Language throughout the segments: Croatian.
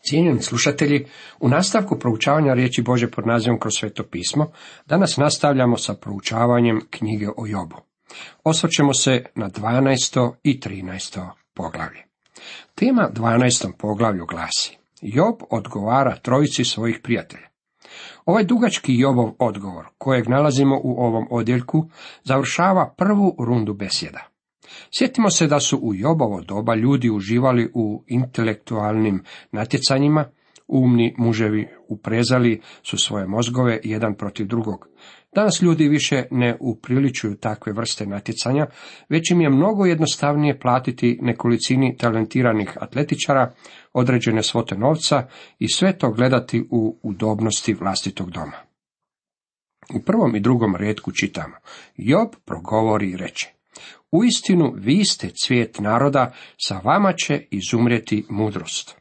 Cijenjeni slušatelji, u nastavku proučavanja riječi Bože pod nazivom kroz sveto pismo, danas nastavljamo sa proučavanjem knjige o Jobu. Osvrćemo se na 12. i 13. poglavlje. Tema 12. poglavlju glasi Job odgovara trojici svojih prijatelja. Ovaj dugački Jobov odgovor, kojeg nalazimo u ovom odjeljku, završava prvu rundu besjeda. Sjetimo se da su u Jobovo doba ljudi uživali u intelektualnim natjecanjima, umni muževi uprezali su svoje mozgove jedan protiv drugog. Danas ljudi više ne upriličuju takve vrste natjecanja, već im je mnogo jednostavnije platiti nekolicini talentiranih atletičara određene svote novca i sve to gledati u udobnosti vlastitog doma. U prvom i drugom redku čitamo. Job progovori i reče. Uistinu vi ste cvijet naroda, sa vama će izumrijeti mudrost.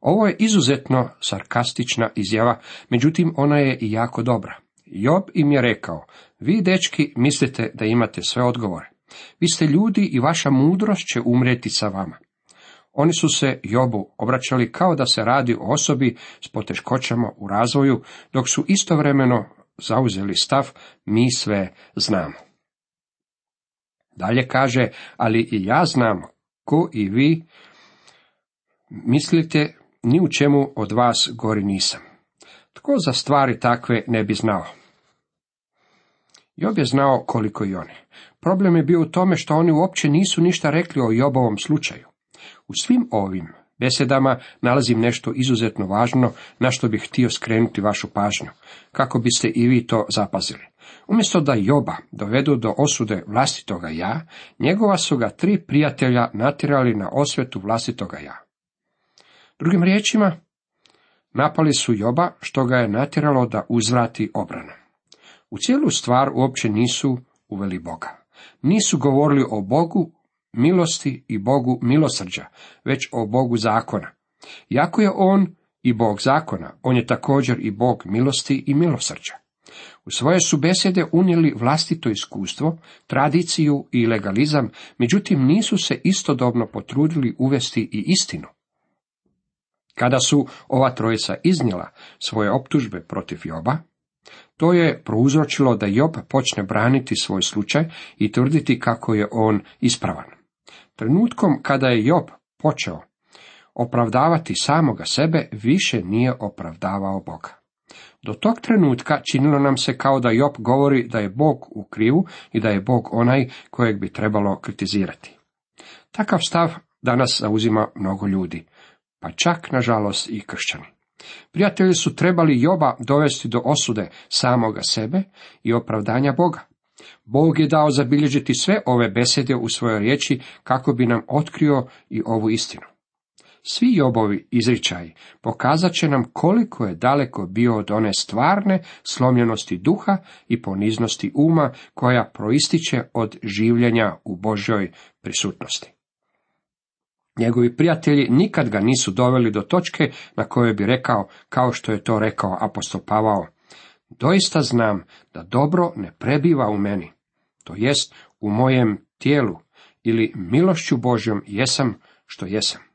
Ovo je izuzetno sarkastična izjava, međutim ona je i jako dobra. Job im je rekao, vi dečki mislite da imate sve odgovore. Vi ste ljudi i vaša mudrost će umrijeti sa vama. Oni su se Jobu obraćali kao da se radi o osobi s poteškoćama u razvoju, dok su istovremeno zauzeli stav mi sve znamo. Dalje kaže, ali i ja znam, ko i vi mislite, ni u čemu od vas gori nisam. Tko za stvari takve ne bi znao? Job je znao koliko i oni. Problem je bio u tome što oni uopće nisu ništa rekli o Jobovom slučaju. U svim ovim besedama nalazim nešto izuzetno važno na što bih htio skrenuti vašu pažnju, kako biste i vi to zapazili. Umjesto da Joba dovedu do osude vlastitoga ja, njegova su ga tri prijatelja natirali na osvetu vlastitoga ja. Drugim riječima, napali su Joba, što ga je natjeralo da uzvrati obranu. U cijelu stvar uopće nisu uveli Boga. Nisu govorili o Bogu milosti i Bogu milosrđa, već o Bogu zakona. Jako je On i Bog zakona, On je također i Bog milosti i milosrđa. U svoje su besede unijeli vlastito iskustvo, tradiciju i legalizam, međutim nisu se istodobno potrudili uvesti i istinu. Kada su ova trojica iznijela svoje optužbe protiv Joba, to je prouzročilo da Job počne braniti svoj slučaj i tvrditi kako je on ispravan. Trenutkom kada je Job počeo opravdavati samoga sebe, više nije opravdavao Boga. Do tog trenutka činilo nam se kao da Job govori da je Bog u krivu i da je Bog onaj kojeg bi trebalo kritizirati. Takav stav danas zauzima mnogo ljudi, pa čak nažalost i kršćani. Prijatelji su trebali Joba dovesti do osude samoga sebe i opravdanja Boga. Bog je dao zabilježiti sve ove besede u svojoj riječi kako bi nam otkrio i ovu istinu. Svi Jobovi izričaji pokazat će nam koliko je daleko bio od one stvarne slomljenosti duha i poniznosti uma koja proističe od življenja u Božoj prisutnosti. Njegovi prijatelji nikad ga nisu doveli do točke na kojoj bi rekao, kao što je to rekao apostol Pavao, doista znam da dobro ne prebiva u meni, to jest u mojem tijelu, ili milošću Božjom jesam što jesam.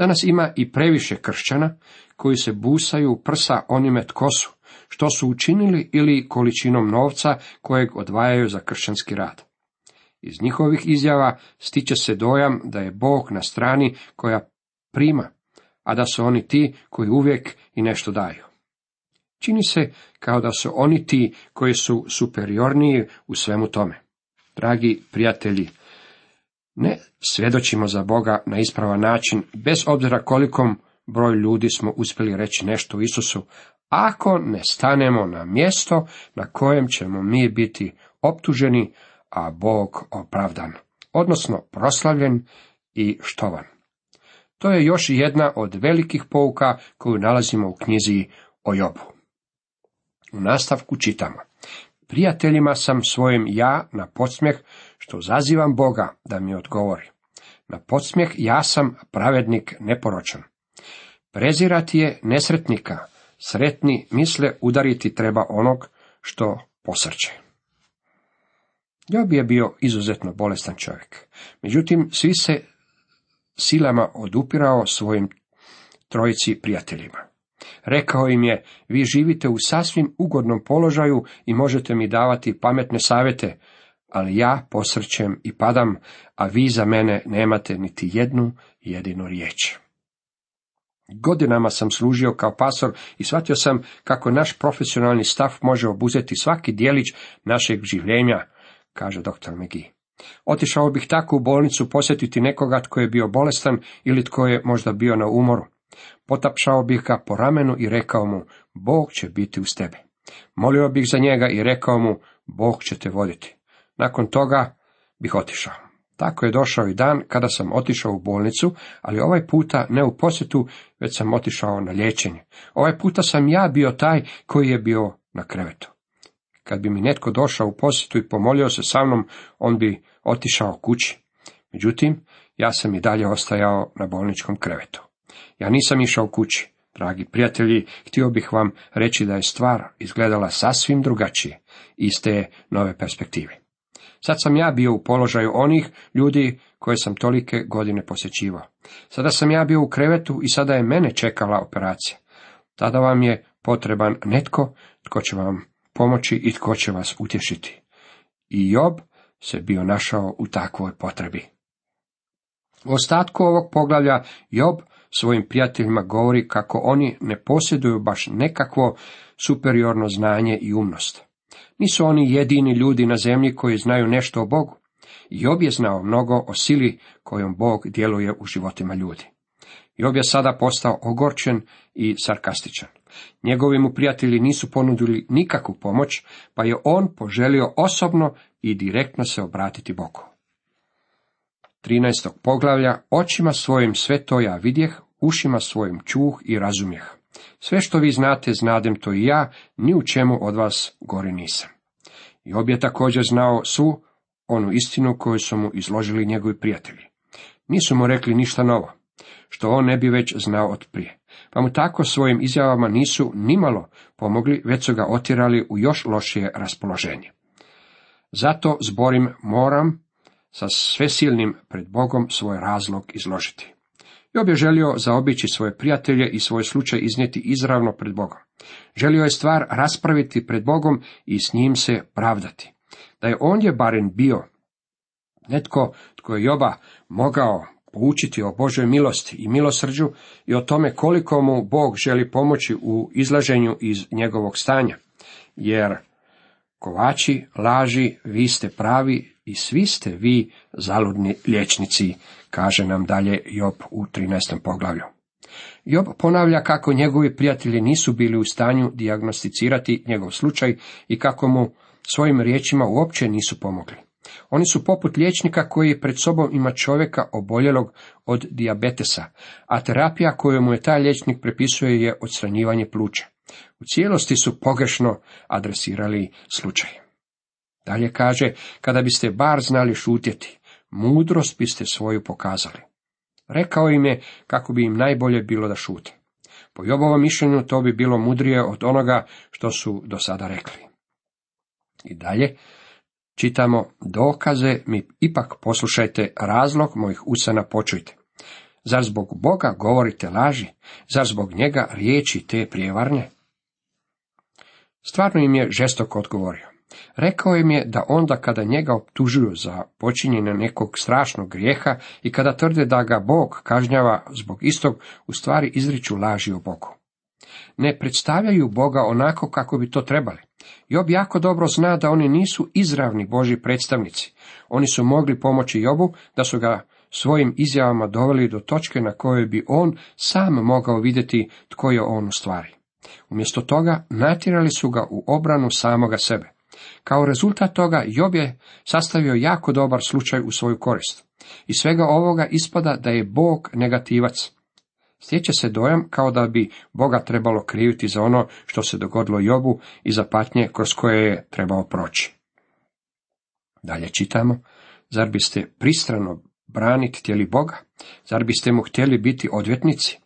Danas ima i previše kršćana koji se busaju prsa onime tko su, što su učinili ili količinom novca kojeg odvajaju za kršćanski rad. Iz njihovih izjava stiče se dojam da je Bog na strani koja prima, a da su oni ti koji uvijek i nešto daju. Čini se kao da su oni ti koji su superiorniji u svemu tome. Dragi prijatelji, ne svjedočimo za Boga na ispravan način, bez obzira kolikom broj ljudi smo uspjeli reći nešto u Isusu, ako ne stanemo na mjesto na kojem ćemo mi biti optuženi, a Bog opravdan, odnosno proslavljen i štovan. To je još jedna od velikih pouka koju nalazimo u knjizi o Jobu. U nastavku čitamo. Prijateljima sam svojim ja na podsmjeh, što zazivam Boga da mi odgovori. Na podsmjeh ja sam pravednik neporočan. Prezirati je nesretnika, sretni misle udariti treba onog što posrće. Job je bio izuzetno bolestan čovjek. Međutim, svi se silama odupirao svojim trojici prijateljima. Rekao im je, vi živite u sasvim ugodnom položaju i možete mi davati pametne savjete, ali ja posrćem i padam, a vi za mene nemate niti jednu jedinu riječ. Godinama sam služio kao pasor i shvatio sam kako naš profesionalni stav može obuzeti svaki dijelić našeg življenja, kaže dr. McGee. Otišao bih tako u bolnicu posjetiti nekoga tko je bio bolestan ili tko je možda bio na umoru. Potapšao bih ga po ramenu i rekao mu, Bog će biti uz tebe. Molio bih za njega i rekao mu, Bog će te voditi. Nakon toga bih otišao. Tako je došao i dan kada sam otišao u bolnicu, ali ovaj puta ne u posjetu, već sam otišao na liječenje. Ovaj puta sam ja bio taj koji je bio na krevetu. Kad bi mi netko došao u posjetu i pomolio se sa mnom, on bi otišao kući. Međutim, ja sam i dalje ostajao na bolničkom krevetu. Ja nisam išao kući. Dragi prijatelji, htio bih vam reći da je stvar izgledala sasvim drugačije, iz te nove perspektive. Sad sam ja bio u položaju onih ljudi koje sam tolike godine posjećivao. Sada sam ja bio u krevetu i sada je mene čekala operacija. Tada vam je potreban netko tko će vam pomoći i tko će vas utješiti. I Job se bio našao u takvoj potrebi. U ostatku ovog poglavlja Job svojim prijateljima govori kako oni ne posjeduju baš nekakvo superiorno znanje i umnost. Nisu oni jedini ljudi na zemlji koji znaju nešto o Bogu. Job je znao mnogo o sili kojom Bog djeluje u životima ljudi. Job je sada postao ogorčen i sarkastičan. Njegovi mu prijatelji nisu ponudili nikakvu pomoć, pa je on poželio osobno i direktno se obratiti Bogu. 13. poglavlja Očima svojim sve to ja vidjeh, ušima svojim čuh i razumjeh. Sve što vi znate, znadem to i ja, ni u čemu od vas gori nisam. I je također znao su onu istinu koju su mu izložili njegovi prijatelji. Nisu mu rekli ništa novo, što on ne bi već znao od prije. Pa mu tako svojim izjavama nisu nimalo pomogli, već su ga otirali u još lošije raspoloženje. Zato zborim moram sa svesilnim pred Bogom svoj razlog izložiti. Job je želio zaobići svoje prijatelje i svoj slučaj iznijeti izravno pred Bogom. Želio je stvar raspraviti pred Bogom i s njim se pravdati. Da je ondje barem bio netko tko je Joba mogao poučiti o Božoj milosti i milosrđu i o tome koliko mu Bog želi pomoći u izlaženju iz njegovog stanja. Jer kovači, laži, vi ste pravi i svi ste vi zaludni liječnici, kaže nam dalje Job u 13. poglavlju. Job ponavlja kako njegovi prijatelji nisu bili u stanju dijagnosticirati njegov slučaj i kako mu svojim riječima uopće nisu pomogli. Oni su poput liječnika koji pred sobom ima čovjeka oboljelog od dijabetesa, a terapija koju mu je taj liječnik prepisuje je odstranjivanje pluća. U cijelosti su pogrešno adresirali slučaj. Dalje kaže, kada biste bar znali šutjeti, mudrost biste svoju pokazali. Rekao im je kako bi im najbolje bilo da šute. Po Jobovom mišljenju to bi bilo mudrije od onoga što su do sada rekli. I dalje čitamo dokaze mi ipak poslušajte razlog mojih usana počujte. Zar zbog Boga govorite laži? Zar zbog njega riječi te prijevarne? Stvarno im je žestoko odgovorio. Rekao im je da onda kada njega optužuju za počinjenje nekog strašnog grijeha i kada tvrde da ga Bog kažnjava zbog istog, u stvari izriču laži o Bogu. Ne predstavljaju Boga onako kako bi to trebali. Job jako dobro zna da oni nisu izravni Boži predstavnici. Oni su mogli pomoći Jobu da su ga svojim izjavama doveli do točke na kojoj bi on sam mogao vidjeti tko je on u stvari. Umjesto toga natjerali su ga u obranu samoga sebe. Kao rezultat toga Job je sastavio jako dobar slučaj u svoju korist. Iz svega ovoga ispada da je Bog negativac. Stječe se dojam kao da bi Boga trebalo kriviti za ono što se dogodilo Jobu i za patnje kroz koje je trebao proći. Dalje čitamo, zar biste pristrano braniti htjeli Boga? Zar biste mu htjeli biti odvjetnici?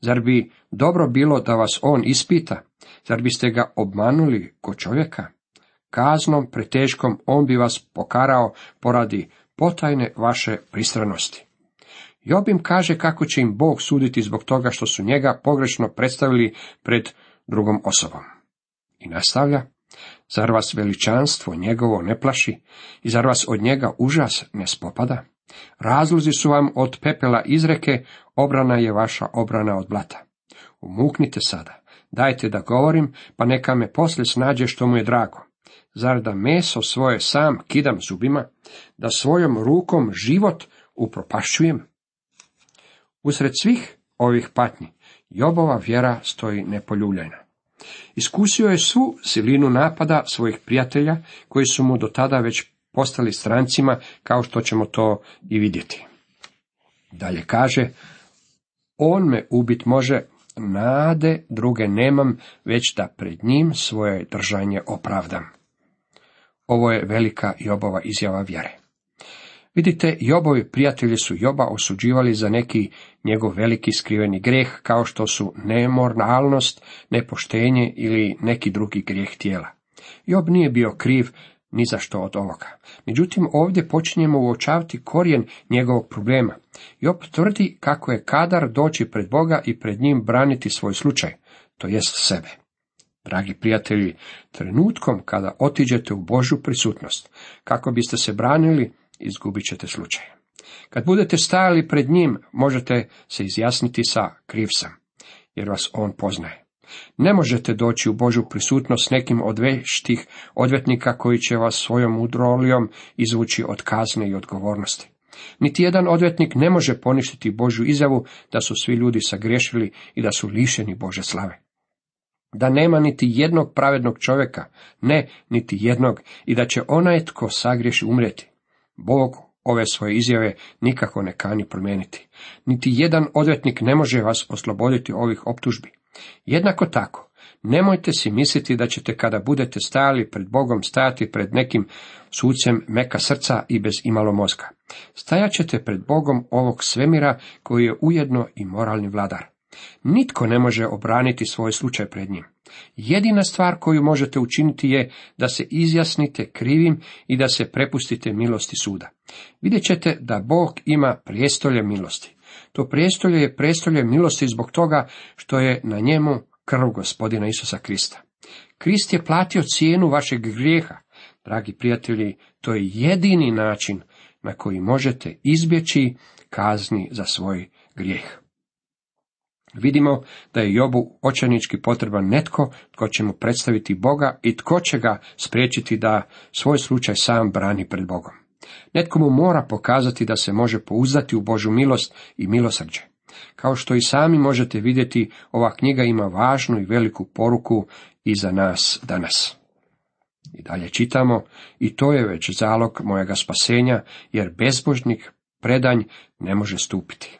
Zar bi dobro bilo da vas on ispita? Zar biste ga obmanuli ko čovjeka? Kaznom preteškom on bi vas pokarao poradi potajne vaše pristranosti. Job im kaže kako će im Bog suditi zbog toga što su njega pogrešno predstavili pred drugom osobom. I nastavlja, zar vas veličanstvo njegovo ne plaši i zar vas od njega užas ne spopada? Razlozi su vam od pepela izreke, obrana je vaša obrana od blata. Umuknite sada, dajte da govorim, pa neka me poslije snađe što mu je drago. Zar da meso svoje sam kidam zubima, da svojom rukom život upropašćujem? Usred svih ovih patnji, Jobova vjera stoji nepoljuljena. Iskusio je svu silinu napada svojih prijatelja, koji su mu do tada već postali strancima, kao što ćemo to i vidjeti. Dalje kaže, on me ubit može, nade druge nemam, već da pred njim svoje držanje opravdam. Ovo je velika Jobova izjava vjere. Vidite, Jobovi prijatelji su Joba osuđivali za neki njegov veliki skriveni grijeh, kao što su nemoralnost, nepoštenje ili neki drugi grijeh tijela. Job nije bio kriv ni za što od ovoga. Međutim, ovdje počinjemo uočavati korijen njegovog problema. Job tvrdi kako je kadar doći pred Boga i pred njim braniti svoj slučaj, to jest sebe. Dragi prijatelji, trenutkom kada otiđete u Božju prisutnost, kako biste se branili, izgubit ćete slučaj. Kad budete stajali pred njim, možete se izjasniti sa krivcem, jer vas on poznaje. Ne možete doći u Božju prisutnost nekim od veštih odvetnika koji će vas svojom udrolijom izvući od kazne i odgovornosti. Niti jedan odvetnik ne može poništiti Božju izjavu da su svi ljudi sagriješili i da su lišeni Bože slave. Da nema niti jednog pravednog čovjeka, ne niti jednog, i da će onaj tko sagriješi umrijeti. Bog ove svoje izjave nikako ne kani promijeniti. Niti jedan odvetnik ne može vas osloboditi ovih optužbi. Jednako tako, nemojte si misliti da ćete kada budete stajali pred Bogom stajati pred nekim sucem meka srca i bez imalo mozga. Stajat ćete pred Bogom ovog svemira koji je ujedno i moralni vladar. Nitko ne može obraniti svoj slučaj pred njim. Jedina stvar koju možete učiniti je da se izjasnite krivim i da se prepustite milosti suda. Vidjet ćete da Bog ima prijestolje milosti. To prijestolje je prijestolje milosti zbog toga što je na njemu krv gospodina Isusa Krista. Krist je platio cijenu vašeg grijeha. Dragi prijatelji, to je jedini način na koji možete izbjeći kazni za svoj grijeh. Vidimo da je Jobu očajnički potreban netko tko će mu predstaviti Boga i tko će ga spriječiti da svoj slučaj sam brani pred Bogom. Netko mu mora pokazati da se može pouzdati u Božu milost i milosrđe. Kao što i sami možete vidjeti, ova knjiga ima važnu i veliku poruku i za nas danas. I dalje čitamo, i to je već zalog mojega spasenja, jer bezbožnik predanj ne može stupiti.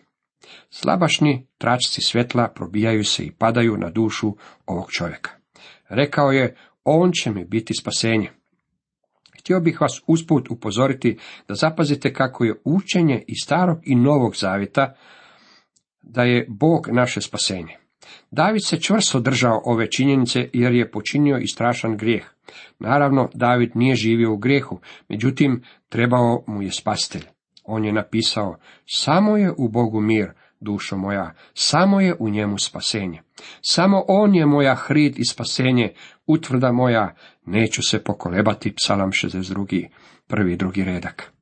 Slabašni tračci svjetla probijaju se i padaju na dušu ovog čovjeka. Rekao je, on će mi biti spasenje. Htio bih vas usput upozoriti da zapazite kako je učenje i starog i novog zavjeta da je Bog naše spasenje. David se čvrsto držao ove činjenice jer je počinio i strašan grijeh. Naravno, David nije živio u grijehu, međutim, trebao mu je spastelj. On je napisao, samo je u Bogu mir, dušo moja, samo je u njemu spasenje. Samo on je moja hrid i spasenje, utvrda moja, neću se pokolebati, psalam 62. prvi drugi redak.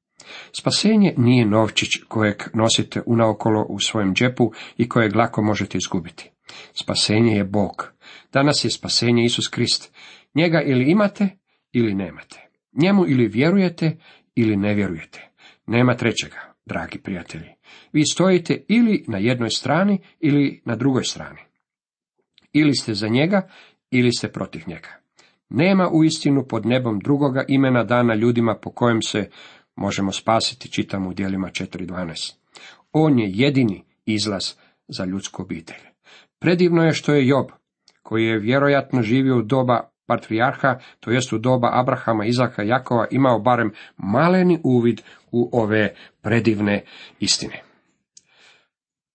Spasenje nije novčić kojeg nosite unaokolo u svojem džepu i kojeg lako možete izgubiti. Spasenje je Bog. Danas je spasenje Isus Krist. Njega ili imate ili nemate. Njemu ili vjerujete ili ne vjerujete. Nema trećega, dragi prijatelji. Vi stojite ili na jednoj strani ili na drugoj strani. Ili ste za njega ili ste protiv njega. Nema u istinu pod nebom drugoga imena dana ljudima po kojem se možemo spasiti, čitamo u dijelima 4.12. On je jedini izlaz za ljudsku obitelj. Predivno je što je Job, koji je vjerojatno živio u doba patrijarha, to jest u doba Abrahama, Izaka Jakova, imao barem maleni uvid u ove predivne istine.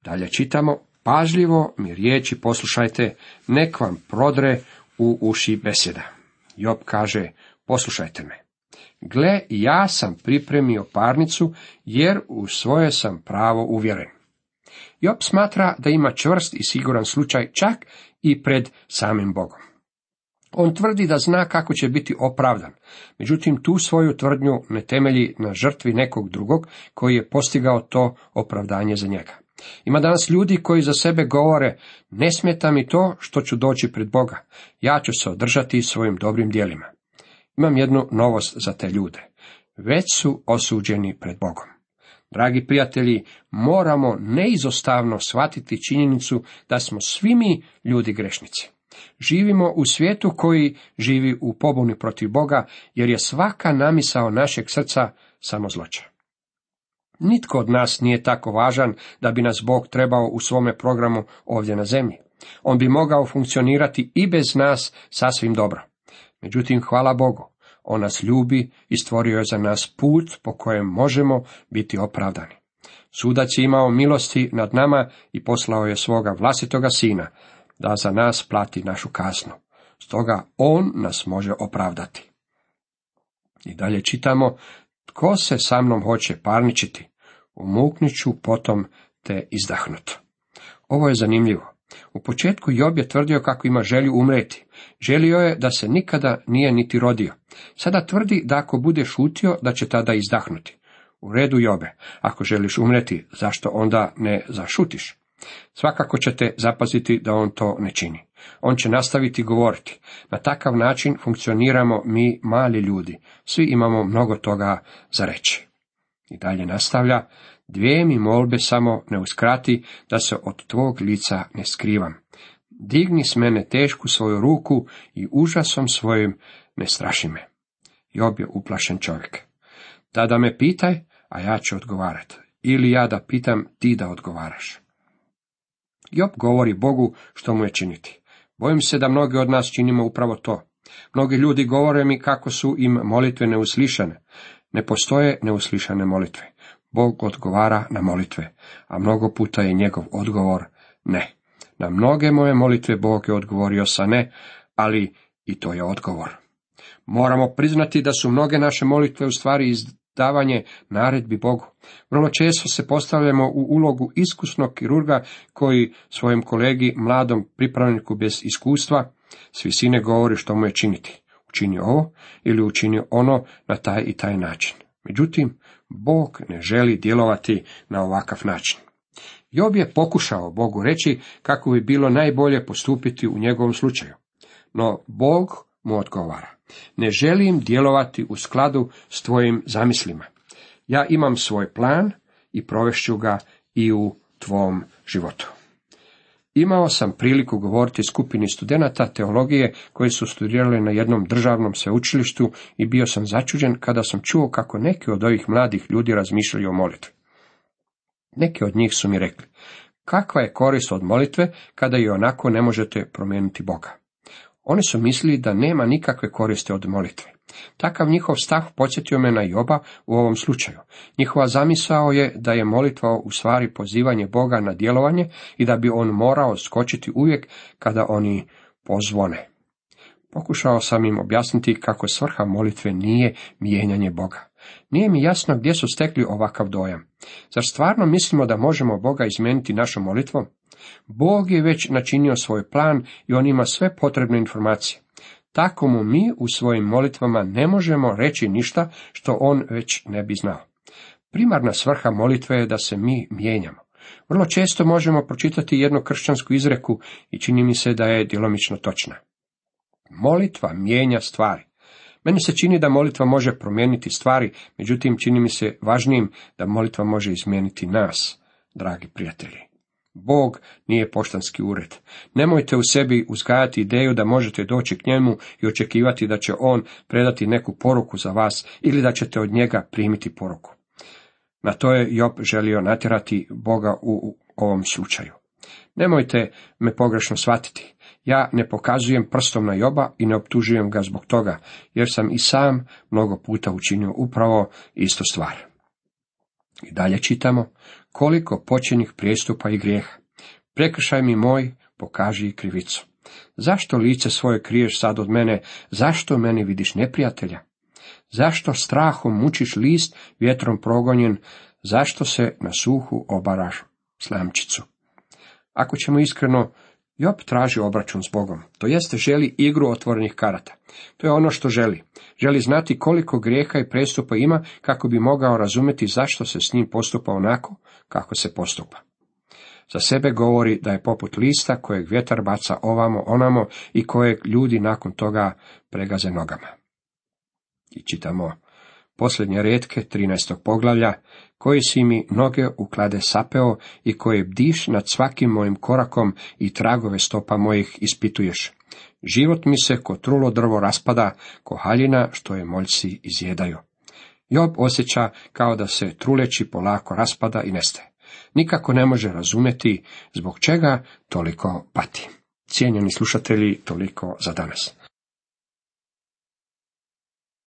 Dalje čitamo, pažljivo mi riječi poslušajte, nek vam prodre u uši besjeda. Job kaže, poslušajte me. Gle, ja sam pripremio parnicu, jer u svoje sam pravo uvjeren. Job smatra da ima čvrst i siguran slučaj čak i pred samim Bogom. On tvrdi da zna kako će biti opravdan, međutim tu svoju tvrdnju ne temelji na žrtvi nekog drugog koji je postigao to opravdanje za njega. Ima danas ljudi koji za sebe govore, ne smeta mi to što ću doći pred Boga, ja ću se održati svojim dobrim dijelima. Imam jednu novost za te ljude. Već su osuđeni pred Bogom. Dragi prijatelji, moramo neizostavno shvatiti činjenicu da smo svi mi ljudi grešnici. Živimo u svijetu koji živi u pobuni protiv Boga, jer je svaka namisao našeg srca samo zloća. Nitko od nas nije tako važan da bi nas Bog trebao u svome programu ovdje na zemlji. On bi mogao funkcionirati i bez nas sasvim dobro. Međutim, hvala Bogu, on nas ljubi i stvorio je za nas put po kojem možemo biti opravdani. Sudac je imao milosti nad nama i poslao je svoga vlastitoga sina, da za nas plati našu kaznu. Stoga on nas može opravdati. I dalje čitamo, tko se sa mnom hoće parničiti, umuknit ću potom te izdahnut. Ovo je zanimljivo. U početku Job je tvrdio kako ima želju umreti. Želio je da se nikada nije niti rodio. Sada tvrdi da ako bude šutio, da će tada izdahnuti. U redu Jobe, ako želiš umreti, zašto onda ne zašutiš? Svakako ćete zapaziti da on to ne čini. On će nastaviti govoriti. Na takav način funkcioniramo mi mali ljudi. Svi imamo mnogo toga za reći. I dalje nastavlja, dvije mi molbe samo ne uskrati da se od tvog lica ne skrivam. Digni s mene tešku svoju ruku i užasom svojim ne straši me. Job je uplašen čovjek. Tada me pitaj, a ja ću odgovarati. Ili ja da pitam, ti da odgovaraš. Job govori Bogu što mu je činiti. Bojim se da mnogi od nas činimo upravo to. Mnogi ljudi govore mi kako su im molitve neuslišane. Ne postoje neuslišane molitve. Bog odgovara na molitve, a mnogo puta je njegov odgovor ne. Na mnoge moje molitve Bog je odgovorio sa ne, ali i to je odgovor. Moramo priznati da su mnoge naše molitve u stvari izdavanje naredbi Bogu. Vrlo često se postavljamo u ulogu iskusnog kirurga koji svojem kolegi, mladom pripravniku bez iskustva, s visine govori što mu je činiti. Učini ovo ili učini ono na taj i taj način. Međutim, Bog ne želi djelovati na ovakav način. Job je pokušao Bogu reći kako bi bilo najbolje postupiti u njegovom slučaju. No Bog mu odgovara. Ne želim djelovati u skladu s tvojim zamislima. Ja imam svoj plan i provešću ga i u tvom životu. Imao sam priliku govoriti skupini studenata teologije koji su studirali na jednom državnom sveučilištu i bio sam začuđen kada sam čuo kako neki od ovih mladih ljudi razmišljaju o molitvi. Neki od njih su mi rekli, kakva je korist od molitve kada i onako ne možete promijeniti Boga? Oni su mislili da nema nikakve koriste od molitve. Takav njihov stav podsjetio me na Joba u ovom slučaju. Njihova zamisao je da je molitva u stvari pozivanje Boga na djelovanje i da bi on morao skočiti uvijek kada oni pozvone. Pokušao sam im objasniti kako svrha molitve nije mijenjanje Boga. Nije mi jasno gdje su stekli ovakav dojam. Zar stvarno mislimo da možemo Boga izmijeniti našom molitvom? Bog je već načinio svoj plan i on ima sve potrebne informacije. Tako mu mi u svojim molitvama ne možemo reći ništa što on već ne bi znao. Primarna svrha molitve je da se mi mijenjamo. Vrlo često možemo pročitati jednu kršćansku izreku i čini mi se da je djelomično točna. Molitva mijenja stvari. Meni se čini da molitva može promijeniti stvari, međutim čini mi se važnijim da molitva može izmijeniti nas, dragi prijatelji. Bog nije poštanski ured. Nemojte u sebi uzgajati ideju da možete doći k njemu i očekivati da će on predati neku poruku za vas ili da ćete od njega primiti poruku. Na to je Job želio natjerati Boga u ovom slučaju. Nemojte me pogrešno shvatiti. Ja ne pokazujem prstom na Joba i ne optužujem ga zbog toga, jer sam i sam mnogo puta učinio upravo istu stvar. I dalje čitamo, koliko počinjih prijestupa i grijeha. Prekršaj mi moj, pokaži i krivicu. Zašto lice svoje kriješ sad od mene, zašto meni vidiš neprijatelja? Zašto strahom mučiš list, vjetrom progonjen, zašto se na suhu obaraš slamčicu? Ako ćemo iskreno, Job traži obračun s Bogom, to jeste želi igru otvorenih karata. To je ono što želi. Želi znati koliko grijeha i prestupa ima kako bi mogao razumjeti zašto se s njim postupa onako kako se postupa. Za sebe govori da je poput lista kojeg vjetar baca ovamo onamo i kojeg ljudi nakon toga pregaze nogama. I čitamo posljednje redke 13. poglavlja, koji si mi noge uklade sapeo i koje bdiš nad svakim mojim korakom i tragove stopa mojih ispituješ. Život mi se ko trulo drvo raspada, ko haljina što je moljci izjedaju. Job osjeća kao da se truleći polako raspada i nestaje. Nikako ne može razumjeti zbog čega toliko pati. Cijenjeni slušatelji, toliko za danas.